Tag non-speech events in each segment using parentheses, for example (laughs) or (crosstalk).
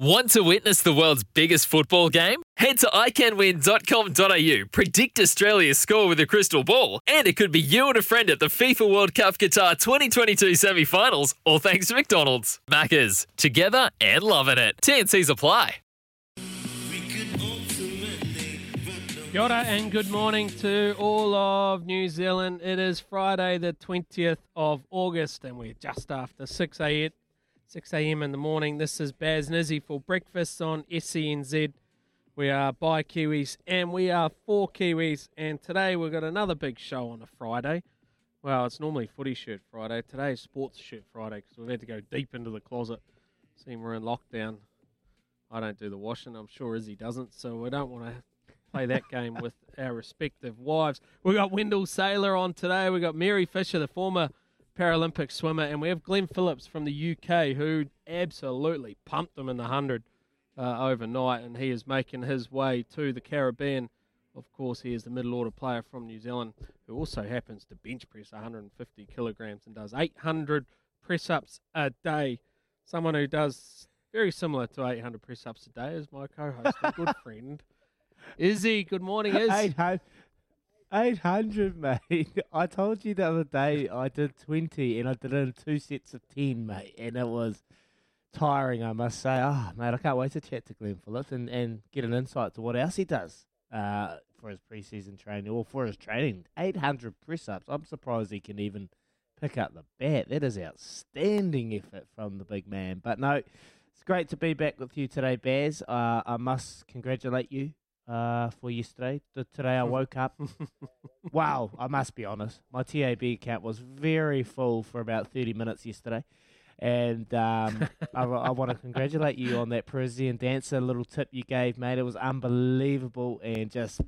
Want to witness the world's biggest football game? Head to iCanWin.com.au, predict Australia's score with a crystal ball, and it could be you and a friend at the FIFA World Cup Qatar 2022 semi finals, all thanks to McDonald's. Maccas, together and loving it. TNC's apply. Ora and good morning to all of New Zealand. It is Friday, the 20th of August, and we're just after 6 a.m. 6 a.m. in the morning. This is Baz Nizzy for breakfast on SENZ. We are by Kiwis and we are for Kiwis. And today we've got another big show on a Friday. Well, it's normally footy shirt Friday. Today is sports shirt Friday because we've had to go deep into the closet. Seeing we're in lockdown. I don't do the washing. I'm sure Izzy doesn't. So we don't want to play that (laughs) game with our respective wives. We've got Wendell Sailor on today. We've got Mary Fisher, the former Paralympic swimmer, and we have Glenn Phillips from the UK who absolutely pumped them in the 100 uh, overnight, and he is making his way to the Caribbean. Of course, he is the middle order player from New Zealand who also happens to bench press 150 kilograms and does 800 press ups a day. Someone who does very similar to 800 press ups a day is my co host good (laughs) friend, Izzy. Good morning, Iz. 800, 800, mate. (laughs) I told you the other day I did 20 and I did it in two sets of 10, mate. And it was tiring, I must say. Oh, mate, I can't wait to chat to Glenn Phillips and, and get an insight to what else he does uh, for his preseason training or for his training. 800 press ups. I'm surprised he can even pick up the bat. That is outstanding effort from the big man. But no, it's great to be back with you today, Baz. Uh, I must congratulate you uh, for yesterday. The, today I woke up. (laughs) wow, I must be honest. My TAB account was very full for about 30 minutes yesterday. And um, (laughs) I, I want to congratulate you on that Parisian dancer little tip you gave, mate. It was unbelievable and just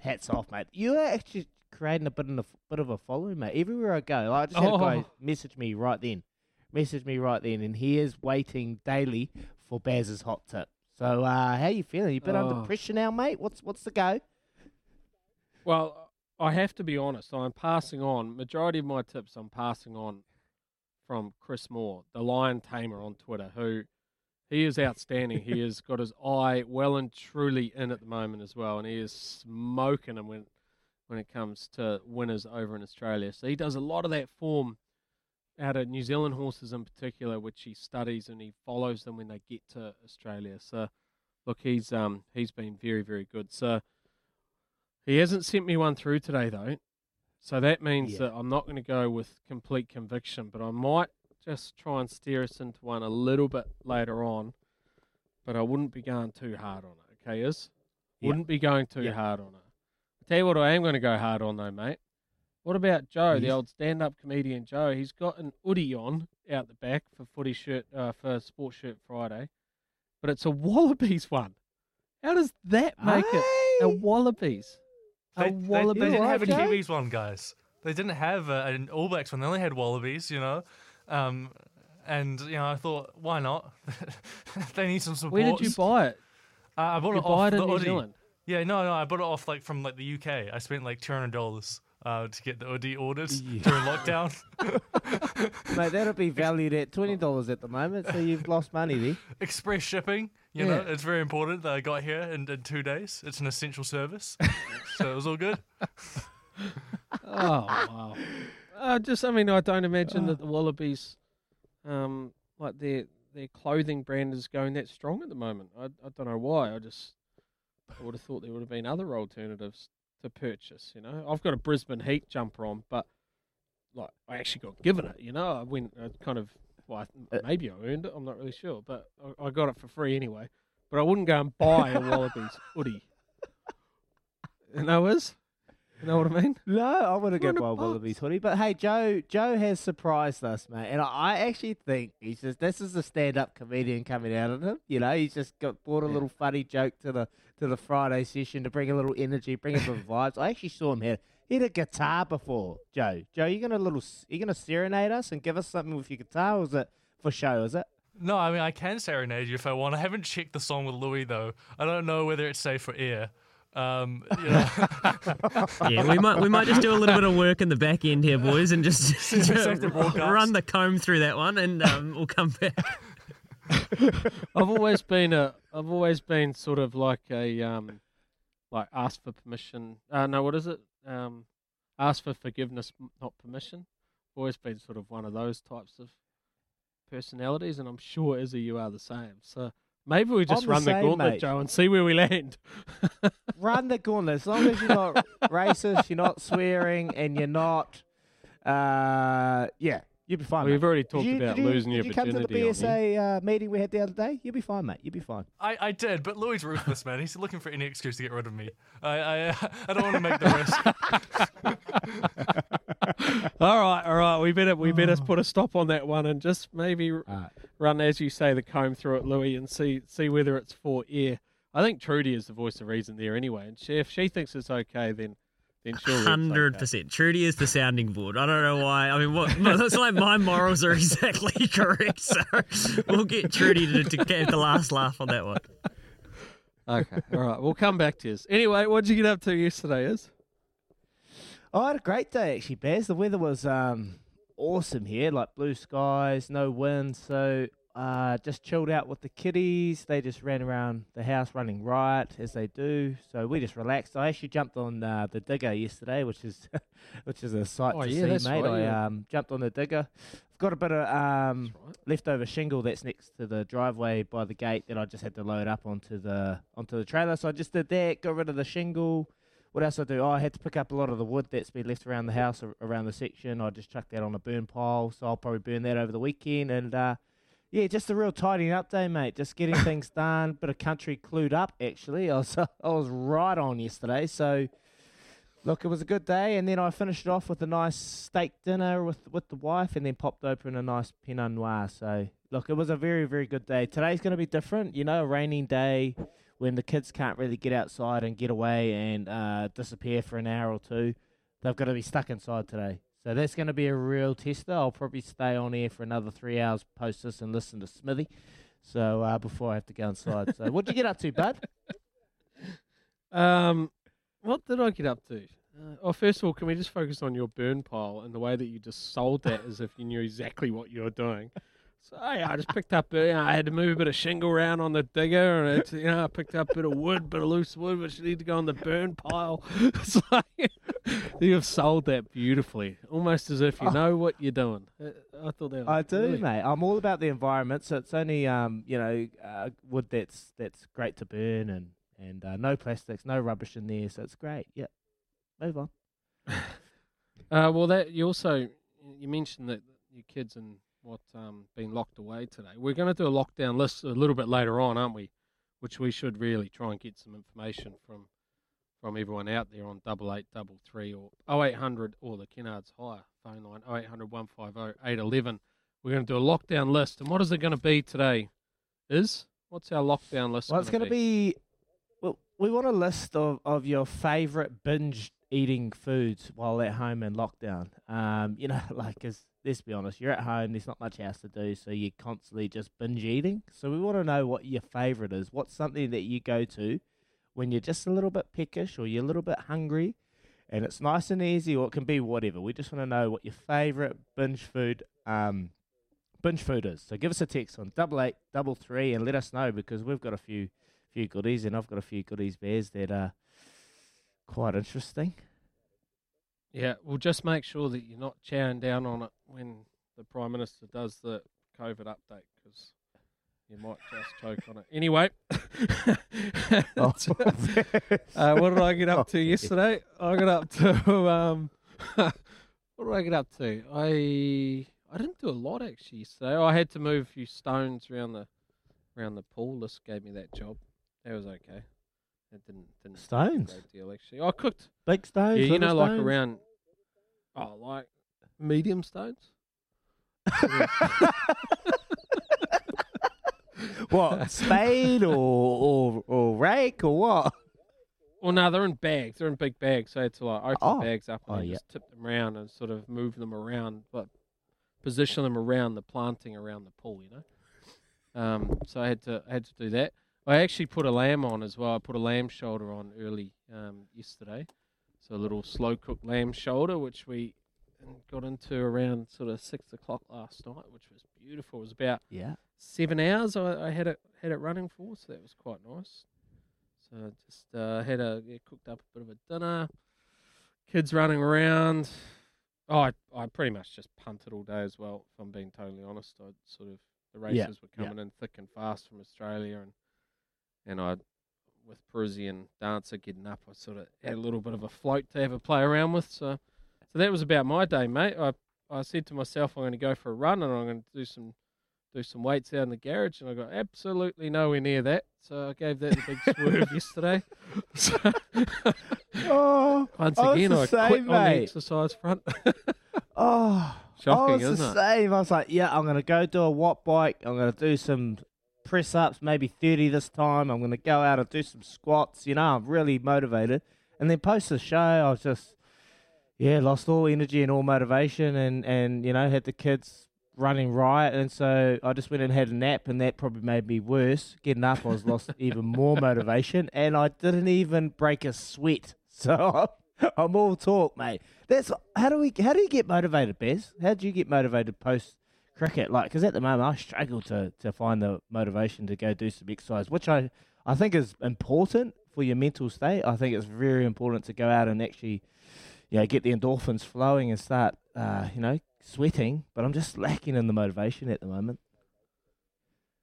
hats off, mate. You are actually creating a bit of a bit of a following, mate. Everywhere I go, like, I just had a guy Oh. message me right then, message me right then, and he is waiting daily for Baz's hot tip. So, uh, how you feeling? You been Oh. under pressure now, mate? What's what's the go? Well, I have to be honest. I'm passing on majority of my tips. I'm passing on from Chris Moore, the lion tamer on Twitter, who he is outstanding. he has got his eye well and truly in at the moment as well, and he is smoking them when when it comes to winners over in Australia. So he does a lot of that form out of New Zealand horses in particular, which he studies and he follows them when they get to Australia. So look, he's um he's been very very good. So. He hasn't sent me one through today though, so that means Yeah. that I'm not going to go with complete conviction, but I might just try and steer us into one a little bit later on. But I wouldn't be going too hard on it. Okay, is Yeah. wouldn't be going too Yeah. hard on it. I tell you what, I am going to go hard on though, mate. What about Joe, the old stand-up comedian Joe? He's got an hoodie on out the back for footy shirt uh, for Sports Shirt Friday, but it's a Wallabies one. How does that make it a Wallabies? They, a they, Wallabies. they didn't have a Joe? Kiwis one, guys. They didn't have a, an All Blacks one. They only had Wallabies, you know. Um, and you know, I thought, why not? (laughs) they need some support. Where did you buy it? Uh, I bought You it buy off it in the New Zealand. Yeah, no, no, I bought it off like from like the UK. I spent like two hundred dollars uh, to get the hoodie ordered Yeah. during lockdown. (laughs) Mate, that'll be valued at twenty dollars at the moment, so you've lost money there. Express shipping, you know, it's very important that I got here in, in two days. It's an essential service, (laughs) so it was all good. Oh wow! Uh, just, I mean, I don't imagine that the Wallabies, um, like their their clothing brand is going that strong at the moment. I I don't know why. I just I would have thought there would have been other alternatives to purchase. You know, I've got a Brisbane Heat jumper on, but like I actually got given it. You know, I went I kind of well, I- Uh, maybe I earned it. I'm not really sure, but I, I got it for free anyway. But I wouldn't go and buy a Wallabies hoodie. (laughs) You know, is you know what I mean? No, I want to go 200 buy a bucks. Wallabies hoodie, but hey, Joe, Joe has surprised us, mate, and I, I actually think he's just this is a stand-up comedian coming out of him. You know, he's just got brought a little funny joke to the to the Friday session to bring a little energy, bring a bit (laughs) vibes. I actually saw him here. He had a guitar before, Joe. Joe, you gonna little, you gonna serenade us and give us something with your guitar, or is it for show? Is it? No, I mean I can serenade you if I want. I haven't checked the song with Louis though. I don't know whether it's safe for air. Um, you know, (laughs) Yeah, we might we might just do a little bit of work in the back end here, boys, and just (laughs) Sector (laughs) broadcast. run the comb through that one, and um, we'll come back. I've always been a. I've always been sort of like a um, like ask for permission. Uh, no, what is it? Um, ask for forgiveness, not permission. Always been sort of one of those types of personalities, and I'm sure Izzy, you are the same. So maybe we just I'm the run the same, gauntlet, mate. Joe, and see where we land. (laughs) Run the gauntlet. As long as you're not racist, you're not swearing, and you're not, uh, yeah, you'll be fine. We've mate. already Did talked you- about did you- losing your did you come to the virginity on here. BSA uh, meeting we had the other day? You'll be fine, mate. You'll be fine. I, I did, but Louis ruthless, man. He's looking for any excuse to get rid of me. I I, I don't want to make the risk. (laughs) all right, all right. We better we better Oh. put a stop on that one and just maybe r- Alright. run, as you say, the comb through it, Louis, and see see whether it's for air. I think Trudy is the voice of reason there anyway, and she, if she thinks it's okay, then then surely it's Hundred okay. percent. Trudy is the sounding board. I don't know why. I mean, what? It's like my morals are (laughs) exactly (laughs) correct. So we'll get Trudy to, to get the last laugh on that one. Okay, all right. We'll come back to you. Anyway, what did you get up to yesterday? Is Oh, I had a great day actually, Baz. The weather was um awesome here, like blue skies, no wind, so uh just chilled out with the kiddies. They just ran around the house running riot as they do. So we just relaxed. I actually jumped on uh, the digger yesterday, which is (laughs) which is a sight Oh, to yeah, see, mate. right, I yeah. um jumped on the digger. I've got a bit of um right. leftover shingle that's next to the driveway by the gate that I just had to load up onto the onto the trailer. So I just did that, got rid of the shingle. What else I do? Oh, I had to pick up a lot of the wood that's been left around the house, around the section. I just chucked that on a burn pile, so I'll probably burn that over the weekend. And uh, yeah, just a real tidying up day, mate. Just getting (laughs) things done. Bit of country clued up, actually. I was (laughs) I was right on yesterday. So look, it was a good day, and then I finished it off with a nice steak dinner with with the wife, and then popped open a nice Pinot Noir. So look, it was a very very good day. Today's going to be different. You know, a raining day when the kids can't really get outside and get away and uh, disappear for an hour or two. They've got to be stuck inside today. So that's going to be a real tester. I'll probably stay on air for another three hours post this and listen to Smithy. So uh, before I have to go inside. So what'd you get up to, bud? (laughs) Um, what did I get up to? Uh, oh, first of all, can we just focus on your burn pile and the way that you just sold that as if you knew exactly what you were doing? So yeah, I just picked up. uh, You know, I had to move a bit of shingle around on the digger, and it's, you know, I picked up a bit of wood, bit of loose wood, which need to go on the burn pile. (laughs) It's like you've sold that beautifully, almost as if you know what you're doing. Uh, I thought that. Was I do, really- mate. I'm all about the environment, so it's only um, you know, uh, wood that's that's great to burn and and uh, no plastics, no rubbish in there, so it's great. Yep. Move on. (laughs) Uh, well, that you also you mentioned that your kids and what um been locked away today. We're going to do a lockdown list a little bit later on, aren't we? Which we should really try and get some information from from everyone out there on double eight double three or oh eight hundred or the Kennards Hire phone line oh eight hundred one five oh eight eleven. We're going to do a lockdown list, and what is it going to be today? Is what's our lockdown list? Well, it's going to be. Well, we want a list of, of your favourite binge eating foods while at home in lockdown. Um, you know, (laughs) like, 'cause let's be honest, you're at home. There's not much else to do, so you're constantly just binge eating. So we want to know what your favourite is. What's something that you go to when you're just a little bit peckish or you're a little bit hungry, and it's nice and easy, or it can be whatever. We just want to know what your favourite binge food um, binge food is. So give us a text on double eight double three and let us know because we've got a few few goodies, and I've got a few goodies bears that are quite interesting. Yeah, well, just make sure that you're not chowing down on it when the Prime Minister does the COVID update because you might just choke on it. Anyway, (laughs) Oh, (laughs) uh, what did I get up to yesterday? I got up to (laughs) um, what did I get up to? I I didn't do a lot actually yesterday. I had to move a few stones around the around the pool. This gave me that job. That was okay. It didn't didn't take a Stones? great deal actually. I cooked. Big stones, Yeah, you know, little like stones? around. Oh, like medium stones. (laughs) what spade or or or rake or what? Well, no, they're in bags. They're in big bags. So I had to like open Oh. the bags up and Oh, then yeah. just tip them around and sort of move them around, but position them around the planting around the pool. You know. Um, so I had to I had to do that. I actually put a lamb on as well. I put a lamb shoulder on early um, yesterday, so a little slow cooked lamb shoulder, which we got into around sort of six o'clock last night, which was beautiful. It was about Yeah. seven hours I, I had it had it running for, so that was quite nice. So just uh, had a yeah, cooked up a bit of a dinner, kids running around. Oh, I, I pretty much just punted all day as well. If I'm being totally honest, I sort of the races Yeah, were yeah. coming in thick and fast from Australia, and and I with and Dancer getting up, I sort of had a little bit of a float to have a play around with. So so that was about my day, mate. I I said to myself, I'm going to go for a run and I'm going to do some do some weights out in the garage, and I got absolutely nowhere near that. So I gave that a big (laughs) swerve yesterday. (laughs) So Oh, once oh, I again, I same, quit on the exercise front. (laughs) Oh, oh, Shocking, I was isn't the it? same. I was like, yeah, I'm going to go do a watt bike. I'm going to do some press ups, maybe 30 this time. I'm going to go out and do some squats. You know, I'm really motivated. And then post the show, I was just, yeah, lost all energy and all motivation and, and you know, had the kids running riot. And so I just went and had a nap, and that probably made me worse. Getting up, I was lost (laughs) even more motivation, and I didn't even break a sweat. (laughs) So I'm all talk, mate. That's how do we how do you get motivated, Bez? How do you get motivated post cricket? Like, because at the moment I struggle to to find the motivation to go do some exercise, which I I think is important for your mental state. I think it's very important to go out and actually, you know, get the endorphins flowing and start, uh, you know, sweating. But I'm just lacking in the motivation at the moment.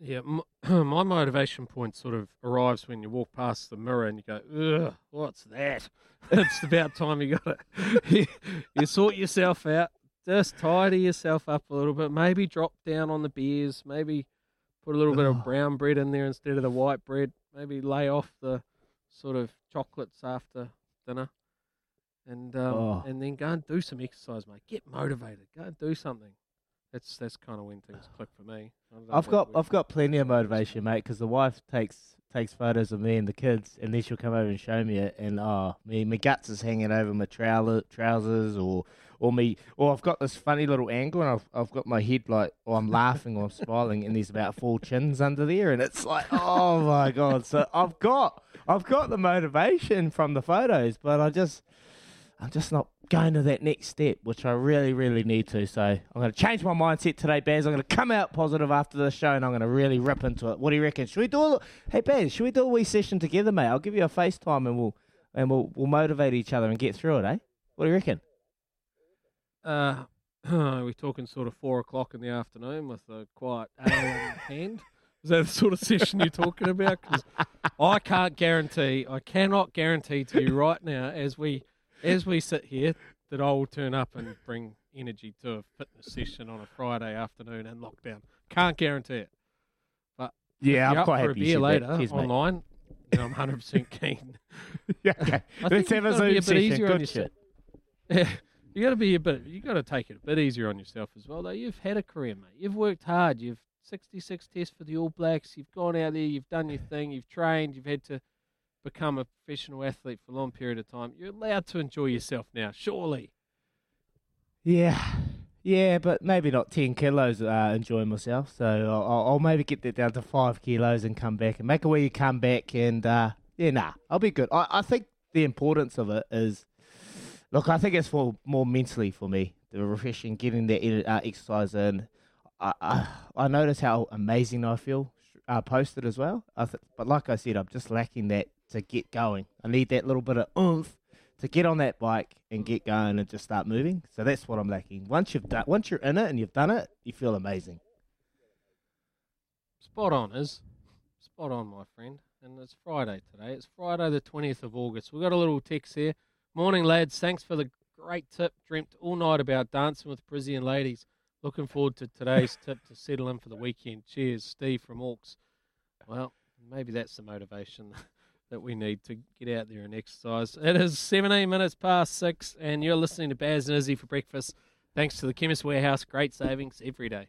Yeah, (clears throat) my motivation point sort of arrives when you walk past the mirror and you go, "Ugh, what's that?" (laughs) it's about time you got it. (laughs) you, you sort yourself out, just tidy yourself up a little bit. Maybe drop down on the beers. Maybe put a little bit of brown bread in there instead of the white bread. Maybe lay off the sort of chocolates after dinner, and um, Oh. and then go and do some exercise, mate. Get motivated. Go and do something. That's that's kind of when things (sighs) click for me. I don't know I've got. I've got plenty of motivation, mate, because the wife takes takes photos of me and the kids, and then she'll come over and show me it, and oh, me my guts is hanging over my trou- trousers, or or me, or I've got this funny little angle, and I've I've got my head like, or I'm laughing or I'm smiling, and there's about four chins under there, and it's like, oh my god! So I've got I've got the motivation from the photos, but I just I'm just not going to that next step, which I really, really need to. So I'm going to change my mindset today, Baz. I'm going to come out positive after the show, and I'm going to really rip into it. What do you reckon? Should we do a hey Baz? Should we do a wee session together, mate? I'll give you a FaceTime, and we'll and we'll we'll motivate each other and get through it, eh? What do you reckon? Uh, (clears throat) we're talking sort of four o'clock in the afternoon with a quiet ale in (laughs) hand. Is that the sort of session you're talking about? Because I can't guarantee, I cannot guarantee to you right now, as we as we sit here, that I will turn up and bring energy to a fitness session on a Friday afternoon in lockdown. Can't guarantee it. But Yeah, I'm quite for happy a beer later Cheers, online. You know, I'm 100 percent keen. (laughs) yeah, okay. Let's have a Zoom a session. Good shit. Yeah, (laughs) you got to be a bit. You got to take it a bit easier on yourself as well. Though you've had a career, mate. You've worked hard. You've 66 tests for the All Blacks. You've gone out there. You've done your (laughs) thing. You've trained. You've had to become a professional athlete for a long period of time. You're allowed to enjoy yourself now, surely. Yeah, yeah, but maybe not ten kilos. Uh, enjoying myself, so I'll, I'll- maybe get that down to five kilos and come back and make a come back. And uh, yeah, nah, I'll be good. I, I think the importance of it is Look, I think it's for more mentally for me. The refreshing, getting that uh, exercise in. I, I I notice how amazing I feel uh, posted as well. Th- but like I said, I'm just lacking that to get going. I need that little bit of oomph to get on that bike and get going and just start moving. So that's what I'm lacking. Once you've done, once you're in it and you've done it, you feel amazing. Spot on, is spot on, my friend. And it's Friday today. It's Friday, the 20th of August. We've got a little text here. Morning, lads. Thanks for the great tip. Dreamt all night about dancing with Brizzian ladies. Looking forward to today's (laughs) tip to settle in for the weekend. Cheers, Steve from Orcs. Well, maybe that's the motivation (laughs) that we need to get out there and exercise. It is 17 minutes past six, and you're listening to Baz and Izzy for breakfast. Thanks to the Chemist Warehouse, great savings every day.